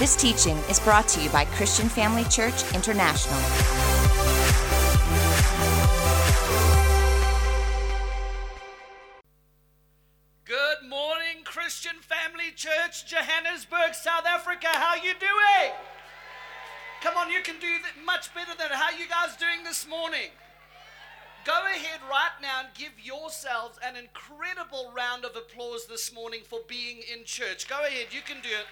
This teaching is brought to you by Christian Family Church International. Good morning, Christian Family Church, Johannesburg, South Africa. How you doing? Come on, you can do much better than how you guys doing this morning. Go ahead right now and give yourselves an incredible round of applause this morning for being in church. Go ahead, you can do it.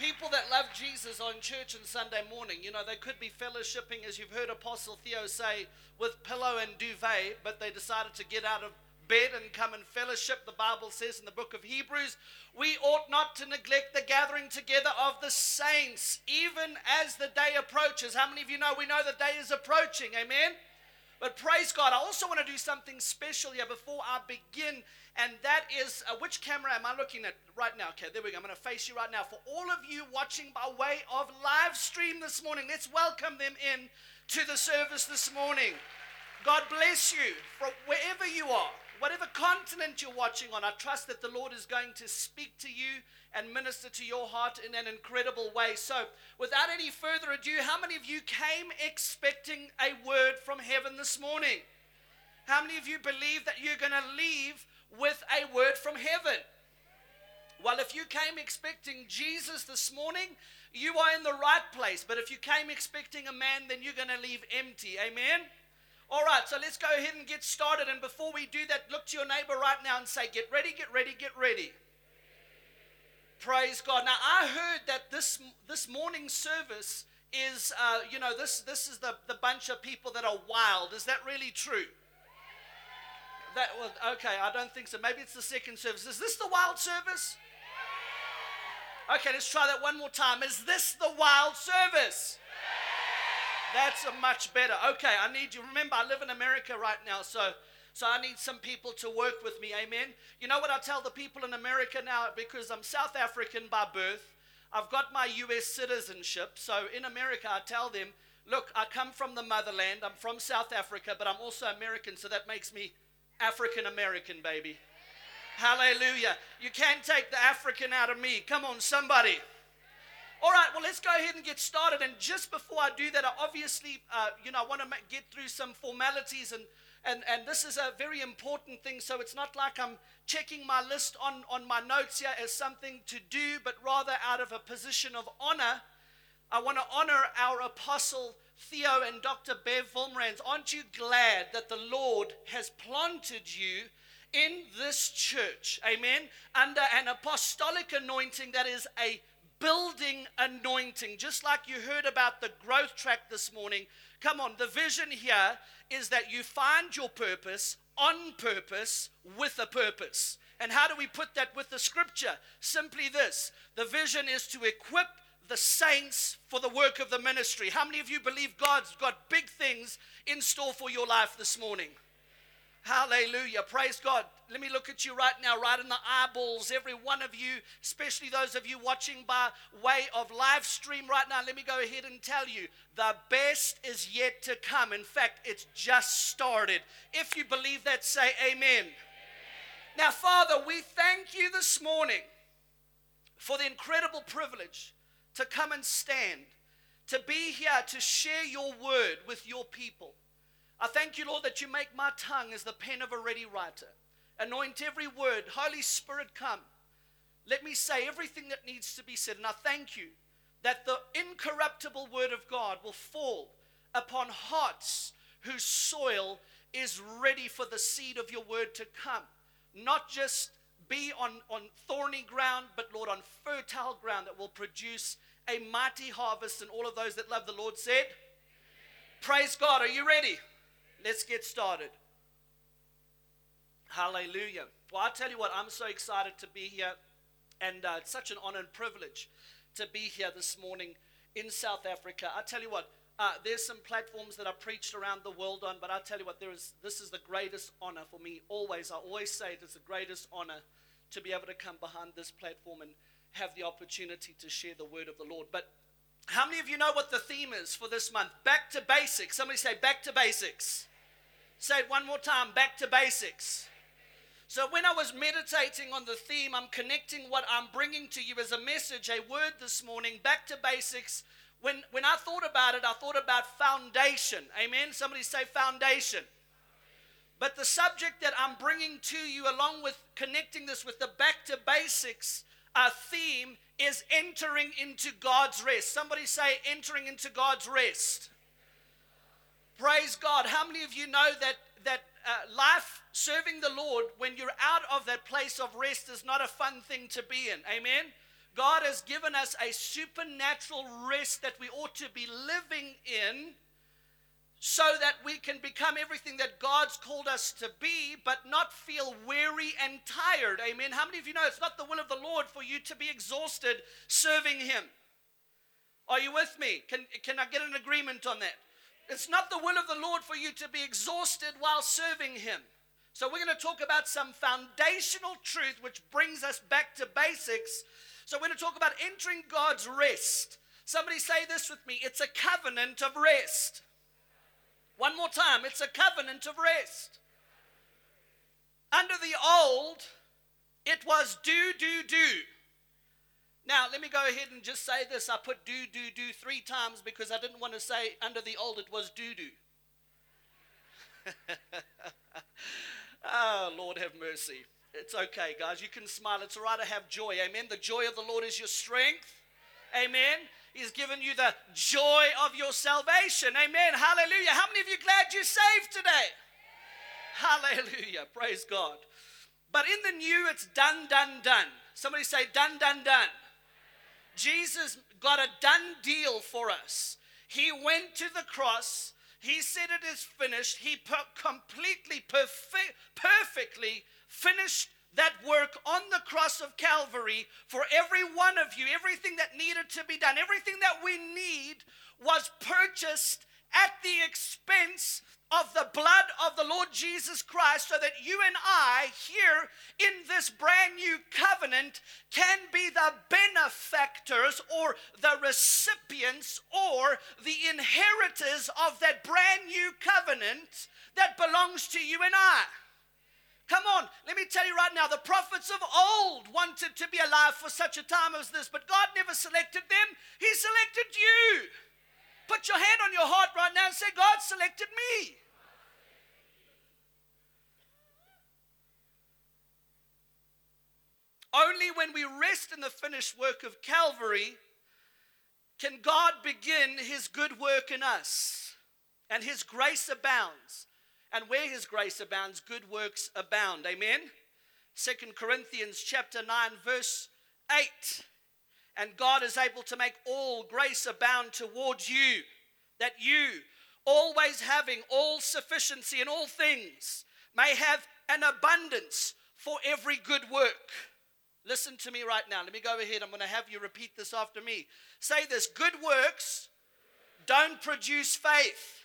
People that love Jesus on church on Sunday morning, you know, they could be fellowshipping, as you've heard Apostle Theo say, with pillow and duvet, but they decided to get out of bed and come and fellowship. The Bible says in the book of Hebrews, we ought not to neglect the gathering together of the saints, even as the day approaches. How many of you know we know the day is approaching? Amen. But praise God. I also want to do something special here before I begin, and that is uh, which camera am I looking at right now? Okay, there we go. I'm going to face you right now. For all of you watching by way of live stream this morning, let's welcome them in to the service this morning. God bless you from wherever you are whatever continent you're watching on, I trust that the Lord is going to speak to you and minister to your heart in an incredible way. So, without any further ado, how many of you came expecting a word from heaven this morning? How many of you believe that you're going to leave with a word from heaven? Well, if you came expecting Jesus this morning, you are in the right place. But if you came expecting a man, then you're going to leave empty. Amen? All right, so let's go ahead and get started. And before we do that, look to your neighbor right now and say, Get ready, get ready, get ready. Praise God. Now, I heard that this, this morning service is, uh, you know, this, this is the, the bunch of people that are wild. Is that really true? That okay, I don't think so. Maybe it's the second service. Is this the wild service? Okay, let's try that one more time. Is this the wild service? That's a much better. Okay, I need you. Remember, I live in America right now, so so I need some people to work with me. Amen. You know what I tell the people in America now because I'm South African by birth. I've got my US citizenship. So in America, I tell them, look, I come from the motherland. I'm from South Africa, but I'm also American, so that makes me African American, baby. Hallelujah. You can't take the African out of me. Come on, somebody. All right, well, let's go ahead and get started. And just before I do that, I obviously, uh, you know, I want to get through some formalities, and, and, and this is a very important thing. So it's not like I'm checking my list on, on my notes here as something to do, but rather out of a position of honor. I want to honor our apostle Theo and Dr. Bev Wolmarans. Aren't you glad that the Lord has planted you in this church? Amen. Under an apostolic anointing that is a building anointing, just like you heard about the growth track this morning. Come on, the vision here is that you find your purpose on purpose with a purpose. And how do we put that with the scripture? Simply this the vision is to equip the saints for the work of the ministry. How many of you believe God's got big things in store for your life this morning? Hallelujah. Praise God. Let me look at you right now, right in the eyeballs, every one of you, especially those of you watching by way of live stream right now. Let me go ahead and tell you the best is yet to come. In fact, it's just started. If you believe that, say amen. amen. Now, Father, we thank you this morning for the incredible privilege to come and stand, to be here to share your word with your people. I thank you, Lord, that you make my tongue as the pen of a ready writer. Anoint every word. Holy Spirit, come. Let me say everything that needs to be said. And I thank you that the incorruptible word of God will fall upon hearts whose soil is ready for the seed of your word to come. Not just be on, on thorny ground, but Lord, on fertile ground that will produce a mighty harvest. And all of those that love the Lord said, Praise God. Are you ready? Let's get started. Hallelujah. Well, I tell you what, I'm so excited to be here, and uh, it's such an honor and privilege to be here this morning in South Africa. I tell you what, uh, there's some platforms that I preached around the world on, but I tell you what, there is this is the greatest honor for me. Always, I always say it is the greatest honor to be able to come behind this platform and have the opportunity to share the word of the Lord. But how many of you know what the theme is for this month? Back to basics. Somebody say back to basics. Say it one more time back to basics. So, when I was meditating on the theme, I'm connecting what I'm bringing to you as a message, a word this morning, back to basics. When, when I thought about it, I thought about foundation. Amen? Somebody say foundation. But the subject that I'm bringing to you, along with connecting this with the back to basics uh, theme, is entering into God's rest. Somebody say, entering into God's rest. Praise God. How many of you know that, that uh, life serving the Lord, when you're out of that place of rest, is not a fun thing to be in. Amen. God has given us a supernatural rest that we ought to be living in so that we can become everything that God's called us to be, but not feel weary and tired. Amen. How many of you know it's not the will of the Lord for you to be exhausted serving Him? Are you with me? Can, can I get an agreement on that? It's not the will of the Lord for you to be exhausted while serving Him. So, we're going to talk about some foundational truth which brings us back to basics. So, we're going to talk about entering God's rest. Somebody say this with me it's a covenant of rest. One more time it's a covenant of rest. Under the old, it was do, do, do. Now, let me go ahead and just say this. I put do, do, do three times because I didn't want to say under the old it was do, do. oh, Lord have mercy. It's okay, guys. You can smile. It's all right to have joy. Amen. The joy of the Lord is your strength. Amen. He's given you the joy of your salvation. Amen. Hallelujah. How many of you glad you're saved today? Hallelujah. Praise God. But in the new, it's done, done, done. Somebody say, done, done, done. Jesus got a done deal for us. He went to the cross. He said it is finished. He per- completely, perfe- perfectly finished that work on the cross of Calvary for every one of you. Everything that needed to be done, everything that we need was purchased at the expense of the blood of the Lord Jesus Christ so that you and I, here in this brand new covenant, can be the benefactors or the recipients or the inheritors of that brand new covenant that belongs to you and I. Come on, let me tell you right now, the prophets of old wanted to be alive for such a time as this, but God never selected them, He selected you. Put your hand on your heart right now and say, God selected me. Only when we rest in the finished work of Calvary can God begin his good work in us. And his grace abounds. And where his grace abounds, good works abound. Amen. Second Corinthians chapter 9 verse 8. And God is able to make all grace abound towards you, that you, always having all sufficiency in all things, may have an abundance for every good work. Listen to me right now. Let me go ahead. I'm going to have you repeat this after me. Say this good works don't produce faith.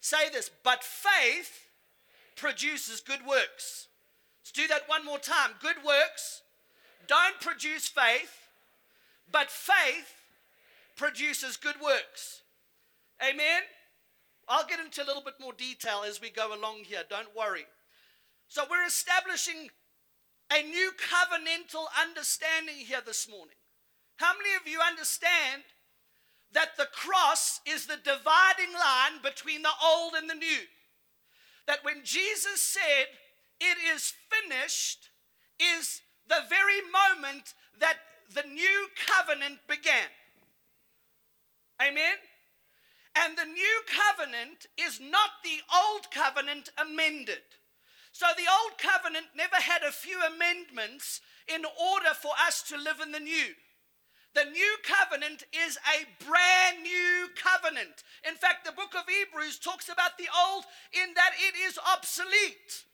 Say this, but faith produces good works. Let's do that one more time. Good works don't produce faith, but faith produces good works. Amen? I'll get into a little bit more detail as we go along here. Don't worry. So, we're establishing a new covenantal understanding here this morning. How many of you understand that the cross is the dividing line between the old and the new? That when Jesus said, It is finished, is the very moment that the new covenant began. Amen? And the new covenant is not the old covenant amended. So the old covenant never had a few amendments in order for us to live in the new. The new covenant is a brand new covenant. In fact, the book of Hebrews talks about the old in that it is obsolete.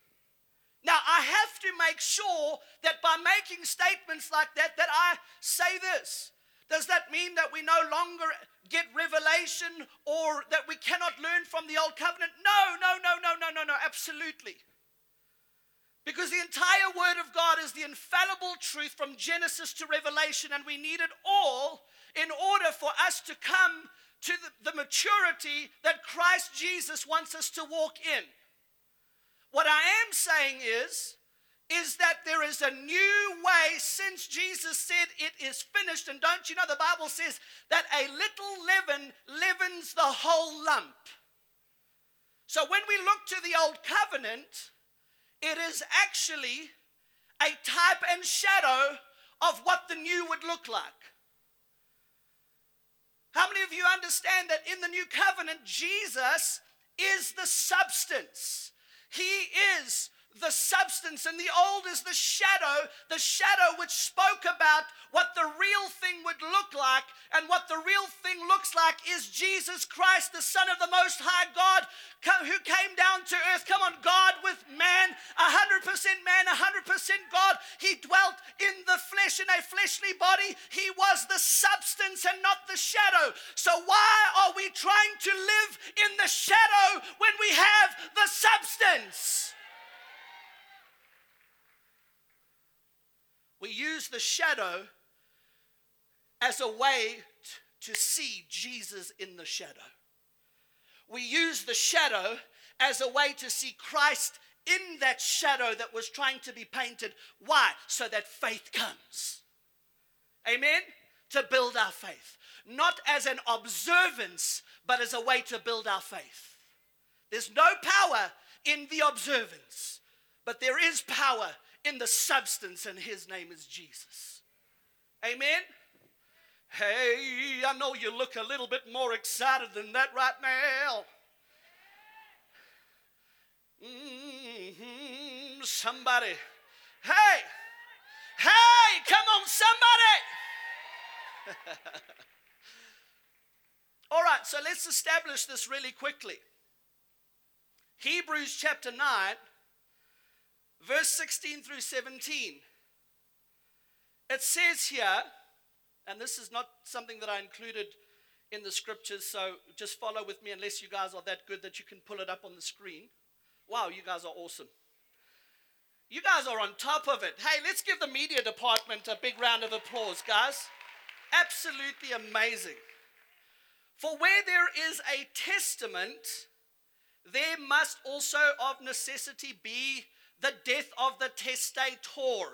Now, I have to make sure that by making statements like that that I say this. Does that mean that we no longer get revelation or that we cannot learn from the old covenant? No, no, no, no, no, no, no, absolutely. Because the entire Word of God is the infallible truth from Genesis to Revelation, and we need it all in order for us to come to the, the, maturity that Christ Jesus wants us to walk in. What I am saying is is that there is a new way since Jesus said it is finished. And don't you know the Bible says that a little leaven leavens the whole lump? So when we look to the old covenant, it is actually a type and shadow of what the new would look like. How many of you understand that in the new covenant, Jesus is the substance? He is the substance, and the old is the shadow, the shadow which spoke about what the real thing would look like. And what the real thing looks like is Jesus Christ, the Son of the Most High God, who came down to earth. Come on, God with man, 100% man, 100% God. He dwelt in the flesh, in a fleshly body. He was the substance and not the shadow. So, why are we trying to live in the shadow when we have the substance? We use the shadow as a way to see Jesus in the shadow. We use the shadow as a way to see Christ in that shadow that was trying to be painted. Why? So that faith comes. Amen? To build our faith. Not as an observance, but as a way to build our faith. There's no power in the observance, but there is power in the substance, and his name is Jesus. Amen? Hey, I know you look a little bit more excited than that right now. Mm-hmm. Somebody, hey, hey, come on, somebody. All right, so let's establish this really quickly. Hebrews chapter 9 verse 16 through 17. It says here, and this is not something that I included in the scriptures, so just follow with me unless you guys are that good that you can pull it up on the screen. Wow, you guys are awesome. You guys are on top of it. Hey, let's give the media department a big round of applause, guys. Absolutely amazing. For where there is a testament, there must also of necessity be the death of the testator,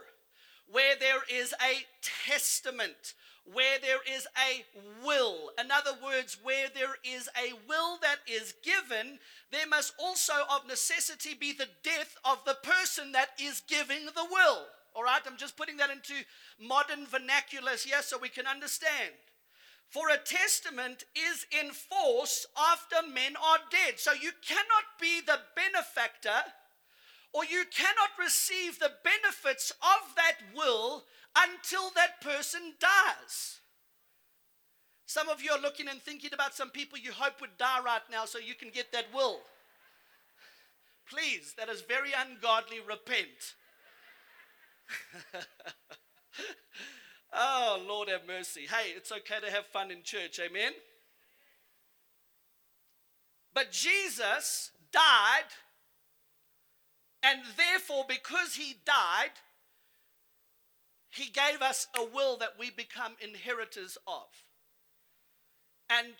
where there is a testament, where there is a will. In other words, where there is a will that is given, there must also of necessity be the death of the person that is giving the will. All right, I'm just putting that into modern vernaculars here so we can understand. For a testament is in force after men are dead. So you cannot be the benefactor or you cannot receive the benefits of that will until that person dies. Some of you are looking and thinking about some people you hope would die right now so you can get that will. Please, that is very ungodly. Repent. oh, Lord have mercy. Hey, it's okay to have fun in church. Amen. But Jesus died and therefore, because he died, he gave us a will that we become inheritors of. And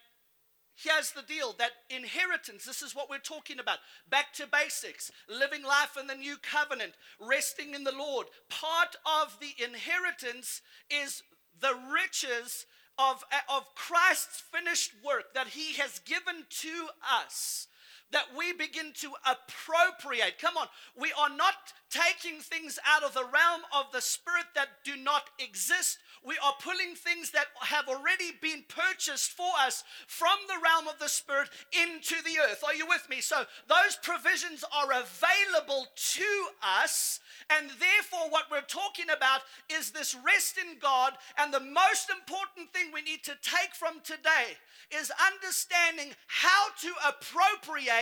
here's the deal that inheritance, this is what we're talking about. Back to basics, living life in the new covenant, resting in the Lord. Part of the inheritance is the riches of, of Christ's finished work that he has given to us that we begin to appropriate. Come on, we are not taking things out of the realm of the spirit that do not exist. We are pulling things that have already been purchased for us from the realm of the spirit into the earth. Are you with me? So those provisions are available to us, and therefore, what we're talking about is this rest in God. And the most important thing we need to take from today is understanding how to appropriate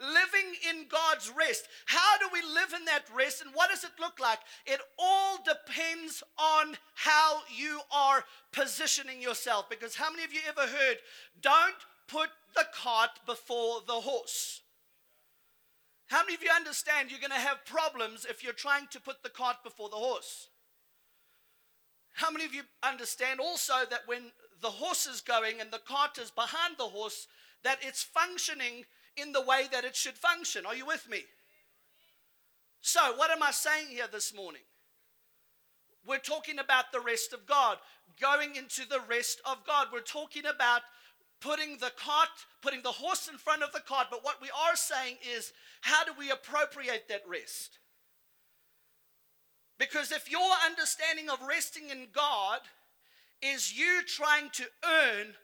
living in God's rest. How do we live in that rest and what does it look like? It all depends on how you are positioning yourself. Because how many of you ever heard, don't put the cart before the horse? How many of you understand you're going to have problems if you're trying to put the cart before the horse? How many of you understand also that when the horse is going and the cart is behind the horse, that it's functioning in the way that it should function? Are you with me? So, what am I saying here this morning? We're talking about the rest of God, going into the rest of God. We're talking about putting the cart, putting the horse in front of the cart. But what we are saying is, how do we appropriate that rest? Because if your understanding of resting in God is you trying to earn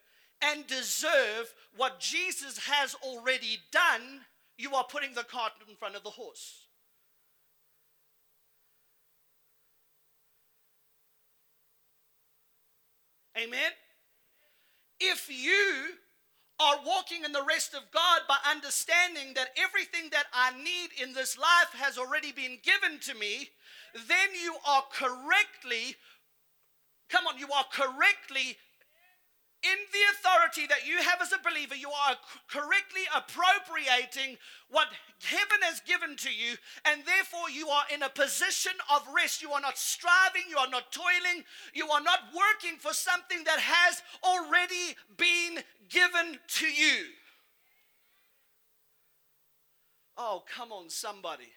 and deserve what Jesus has already done, you are putting the cart in front of the horse. Amen? If you are walking in the rest of God by understanding that everything that I need in this life has already been given to me, then you are correctly, come on, you are correctly in the authority that you have as a believer, you are correctly appropriating what heaven has given to you, and therefore you are in a position of rest. You are not striving, you are not toiling, you are not working for something that has already been given to you. Oh, come on, somebody.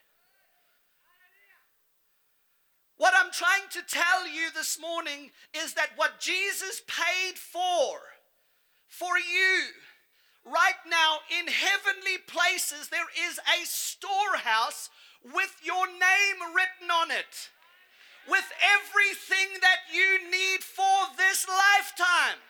What I'm trying to tell you this morning is that what Jesus paid for, for you, right now in heavenly places, there is a storehouse with your name written on it, with everything that you need for this lifetime.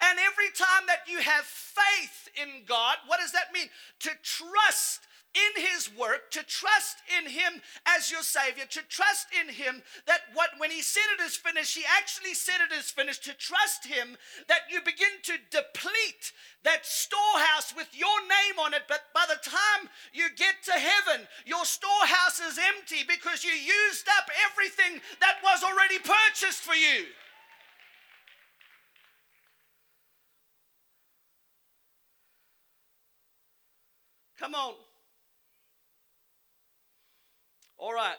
And every time that you have faith in God, what does that mean? To trust in his work, to trust in him as your savior, to trust in him that what when he said it is finished, he actually said it is finished, to trust him that you begin to deplete that storehouse with your name on it, but by the time you get to heaven, your storehouse is empty because you used up everything that was already purchased for you. Come on. All right.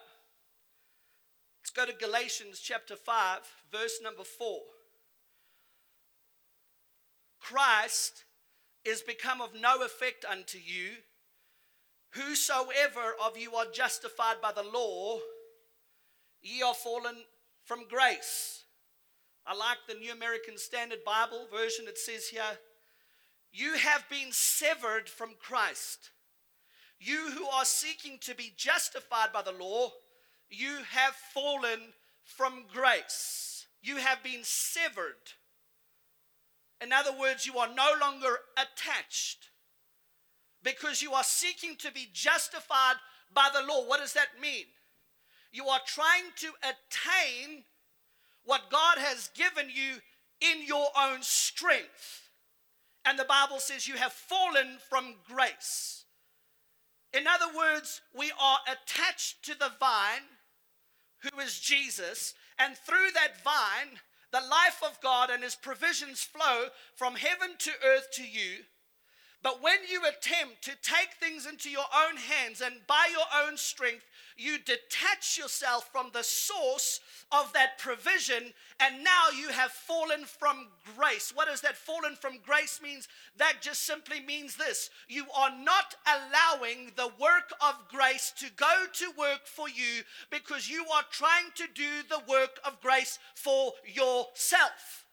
Let's go to Galatians chapter 5, verse number 4. Christ is become of no effect unto you. Whosoever of you are justified by the law, ye are fallen from grace. I like the New American Standard Bible version. It says here, You have been severed from Christ you who are seeking to be justified by the law, you have fallen from grace. You have been severed. In other words, you are no longer attached because you are seeking to be justified by the law. What does that mean? You are trying to attain what God has given you in your own strength. And the Bible says you have fallen from grace. In other words, we are attached to the vine, who is Jesus, and through that vine, the life of God and his provisions flow from heaven to earth to you. But when you attempt to take things into your own hands and by your own strength, you detach yourself from the source of that provision, and now you have fallen from grace. What does that fallen from grace means? That just simply means this you are not allowing the work of grace to go to work for you because you are trying to do the work of grace for yourself.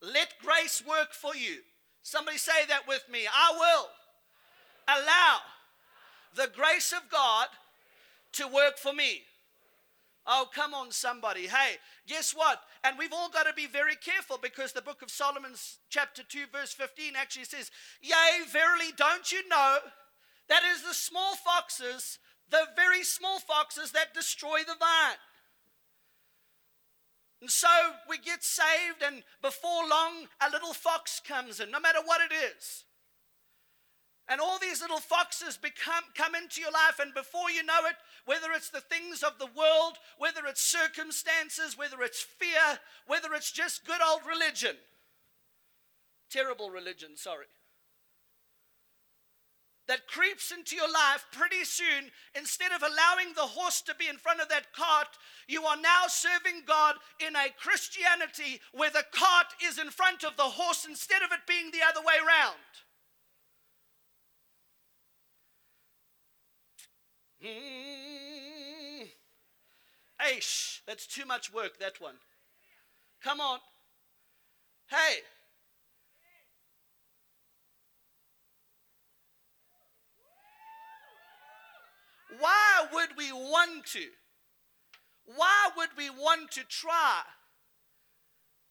Let grace work for you. Somebody say that with me. I will allow the grace of God to work for me. Oh, come on, somebody. Hey, guess what? And we've all got to be very careful because the book of Solomon's, chapter 2, verse 15, actually says, Yea, verily, don't you know that is the small foxes, the very small foxes that destroy the vine? And so we get saved, and before long, a little fox comes in, no matter what it is. And all these little foxes become, come into your life, and before you know it, whether it's the things of the world, whether it's circumstances, whether it's fear, whether it's just good old religion, terrible religion, sorry, that creeps into your life pretty soon, instead of allowing the horse to be in front of that cart, you are now serving God in a Christianity where the cart is in front of the horse instead of it being the other way around. Mm. Aish, that's too much work, that one. Come on. Hey, Why would we want to? Why would we want to try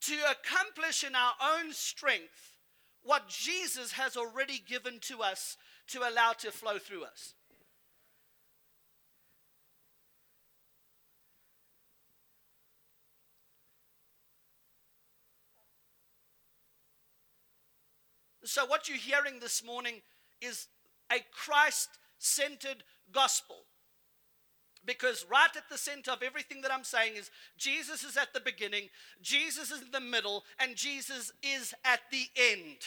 to accomplish in our own strength what Jesus has already given to us to allow to flow through us? So, what you're hearing this morning is a Christ centered gospel. Because right at the center of everything that I'm saying is Jesus is at the beginning, Jesus is in the middle, and Jesus is at the end.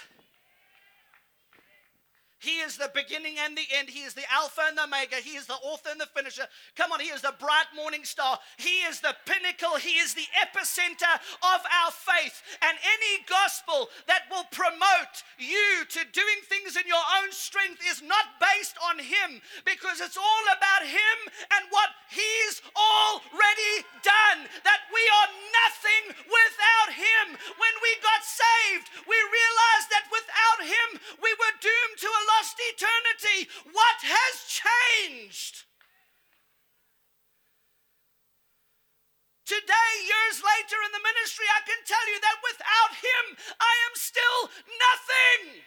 He is the beginning and the end. He is the Alpha and the Omega. He is the author and the finisher. Come on, He is the bright morning star. He is the pinnacle. He is the epicenter of our faith. And any gospel that will promote you to doing things in your own strength is not based on Him because it's all about Him and what He's already done. That we are nothing without Him. When we got saved, we realized that without Him, we were doomed to a lost eternity. What has changed? Today, years later in the ministry, I can tell you that without Him, I am still nothing.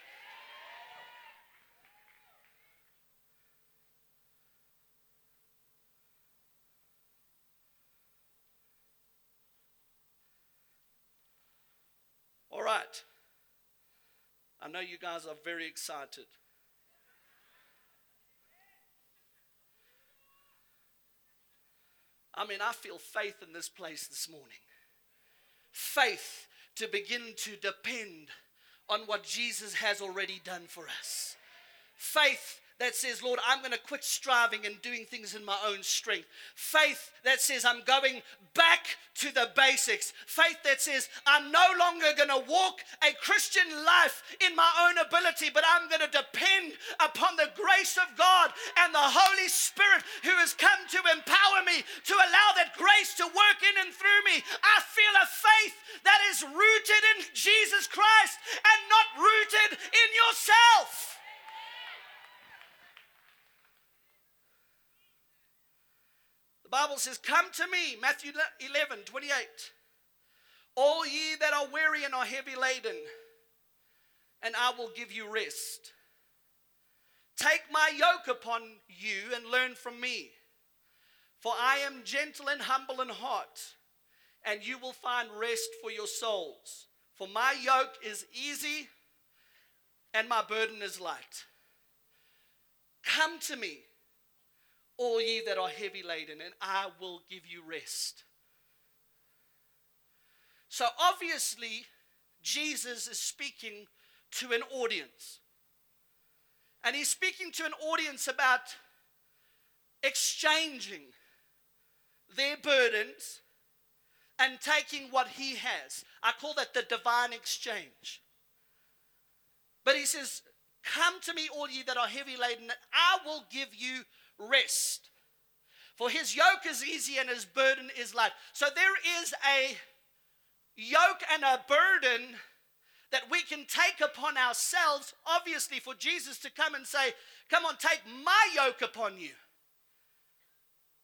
All right. I know you guys are very excited. I mean, I feel faith in this place this morning. Faith to begin to depend on what Jesus has already done for us. Faith that says, Lord, I'm going to quit striving and doing things in my own strength. Faith that says, I'm going back to the basics. Faith that says, I'm no longer going to walk a Christian life in my own ability, but I'm going to depend upon the grace of God and the Holy Spirit who has come to empower me to allow that grace to work in and through me. I feel a faith that is rooted in Jesus Christ and not rooted in yourself. Bible says, Come to me, Matthew 11, 28. All ye that are weary and are heavy laden, and I will give you rest. Take my yoke upon you and learn from me. For I am gentle and humble in heart, and you will find rest for your souls. For my yoke is easy and my burden is light. Come to me all ye that are heavy laden, and I will give you rest. So obviously, Jesus is speaking to an audience. And he's speaking to an audience about exchanging their burdens and taking what he has. I call that the divine exchange. But he says, Come to me, all ye that are heavy laden, and I will give you rest. For his yoke is easy and his burden is light. So there is a yoke and a burden that we can take upon ourselves, obviously, for Jesus to come and say, Come on, take my yoke upon you.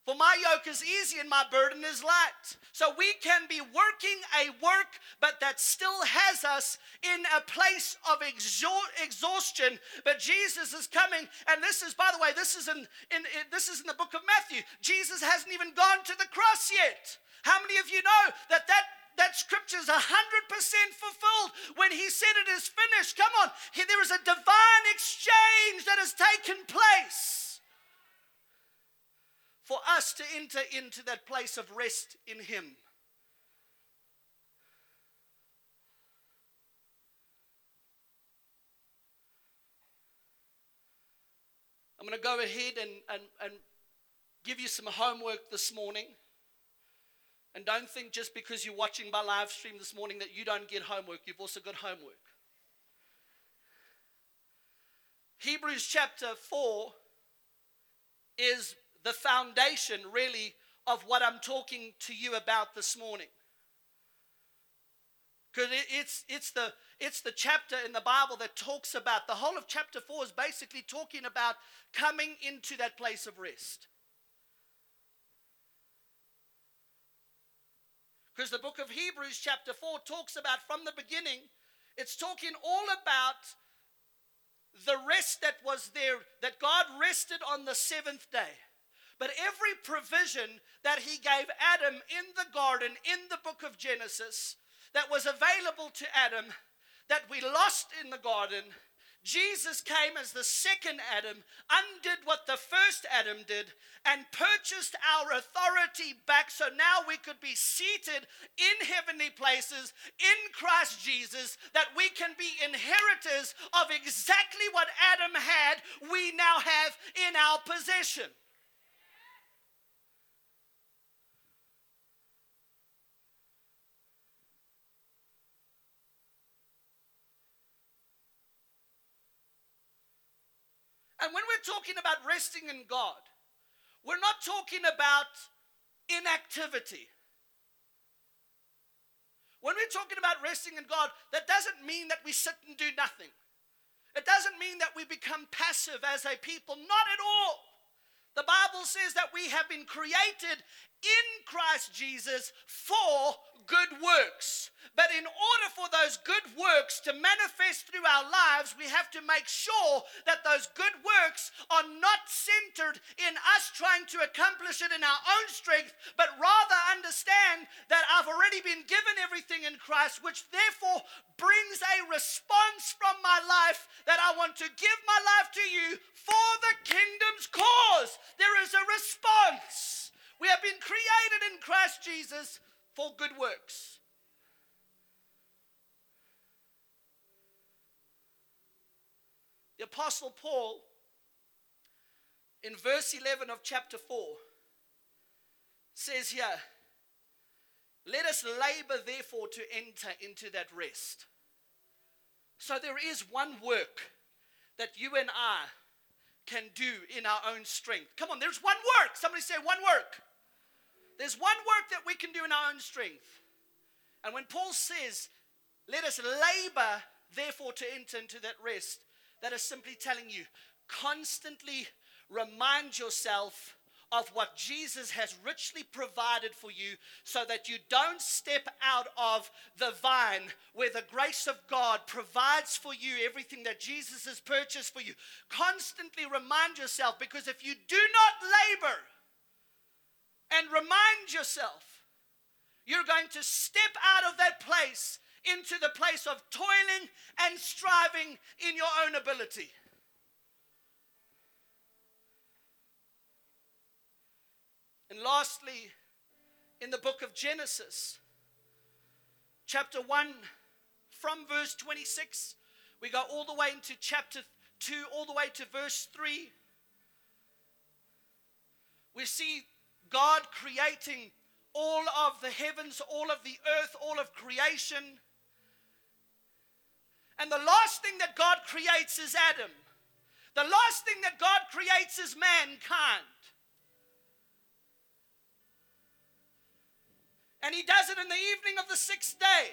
For my yoke is easy and my burden is light. So we can be working a work, but that still has us in a place of exhaustion. But Jesus is coming, and this is, by the way, this is in, in, in this is in the book of Matthew. Jesus hasn't even gone to the cross yet. How many of you know that that that scripture is 100% fulfilled when he said it is finished. Come on, there is a divine exchange that has taken place for us to enter into that place of rest in Him. I'm going to go ahead and, and, and give you some homework this morning. And don't think just because you're watching my live stream this morning that you don't get homework, you've also got homework. Hebrews chapter 4 is the foundation, really, of what I'm talking to you about this morning. Because it, it's, it's, the, it's the chapter in the Bible that talks about, the whole of chapter 4 is basically talking about coming into that place of rest. Because the book of Hebrews, chapter 4, talks about from the beginning, it's talking all about the rest that was there, that God rested on the seventh day. But every provision that He gave Adam in the garden, in the book of Genesis, that was available to Adam, that we lost in the garden, Jesus came as the second Adam, undid what the first Adam did, and purchased our authority back so now we could be seated in heavenly places in Christ Jesus, that we can be inheritors of exactly what Adam had, we now have in our possession. And when we're talking about resting in God, we're not talking about inactivity. When we're talking about resting in God, that doesn't mean that we sit and do nothing. It doesn't mean that we become passive as a people. Not at all. The Bible says that we have been created in Christ Jesus for good works. But in order for those good works to manifest through our lives, we have to make sure that those good works are not centered in us trying to accomplish it in our own strength, but rather understand that I've already been given everything in Christ, which therefore brings a response from my life that I want to give my life to you for the kingdom's cause. There is a response. We have been created in Christ Jesus for good works. The Apostle Paul, in verse 11 of chapter 4, says here, Let us labor therefore to enter into that rest. So there is one work that you and I can do in our own strength. Come on, there's one work. Somebody say, one work. There's one work that we can do in our own strength. And when Paul says, let us labor, therefore, to enter into that rest, that is simply telling you constantly remind yourself of what Jesus has richly provided for you so that you don't step out of the vine where the grace of God provides for you everything that Jesus has purchased for you. Constantly remind yourself because if you do not labor, and remind yourself you're going to step out of that place into the place of toiling and striving in your own ability. And lastly, in the book of Genesis, chapter 1, from verse 26, we go all the way into chapter 2, all the way to verse 3. We see God creating all of the heavens, all of the earth, all of creation. And the last thing that God creates is Adam. The last thing that God creates is mankind. And he does it in the evening of the sixth day.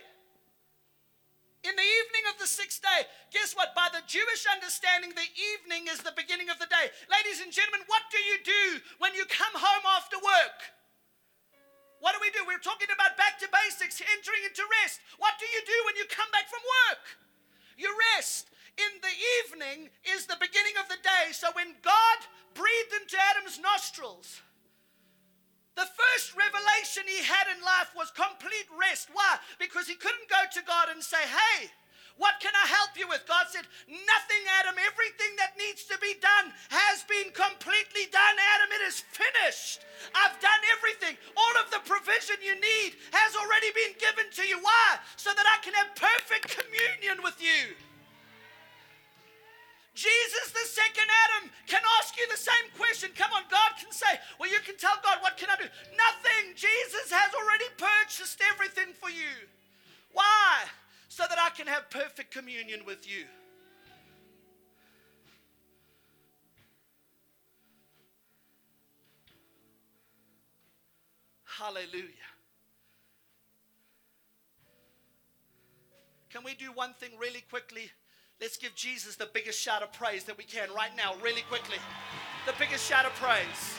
In the evening of the sixth day, guess what? By the Jewish understanding, the evening is the beginning of the day. Ladies and gentlemen, what do you do when you come home after We're talking about back to basics, entering into rest. What do you do when you come back from work? You rest. In the evening is the beginning of the day. So when God breathed into Adam's nostrils, the first revelation he had in life was complete rest. Why? Because he couldn't go to God and say, Hey, what can I help you with? God said, Nothing, Adam. Everything that needs to be done has been completely done, Adam. It is finished. I've done everything. All of the provision you need has already been given to you. Why? So that I can have perfect communion with you. Jesus, the second Adam, can ask you the same question. Come on, God can say, Well, you can tell God, What can I do? Nothing. Jesus has already purchased everything for you. Why? So that I can have perfect communion with you. Hallelujah. Can we do one thing really quickly? Let's give Jesus the biggest shout of praise that we can right now, really quickly. The biggest shout of praise.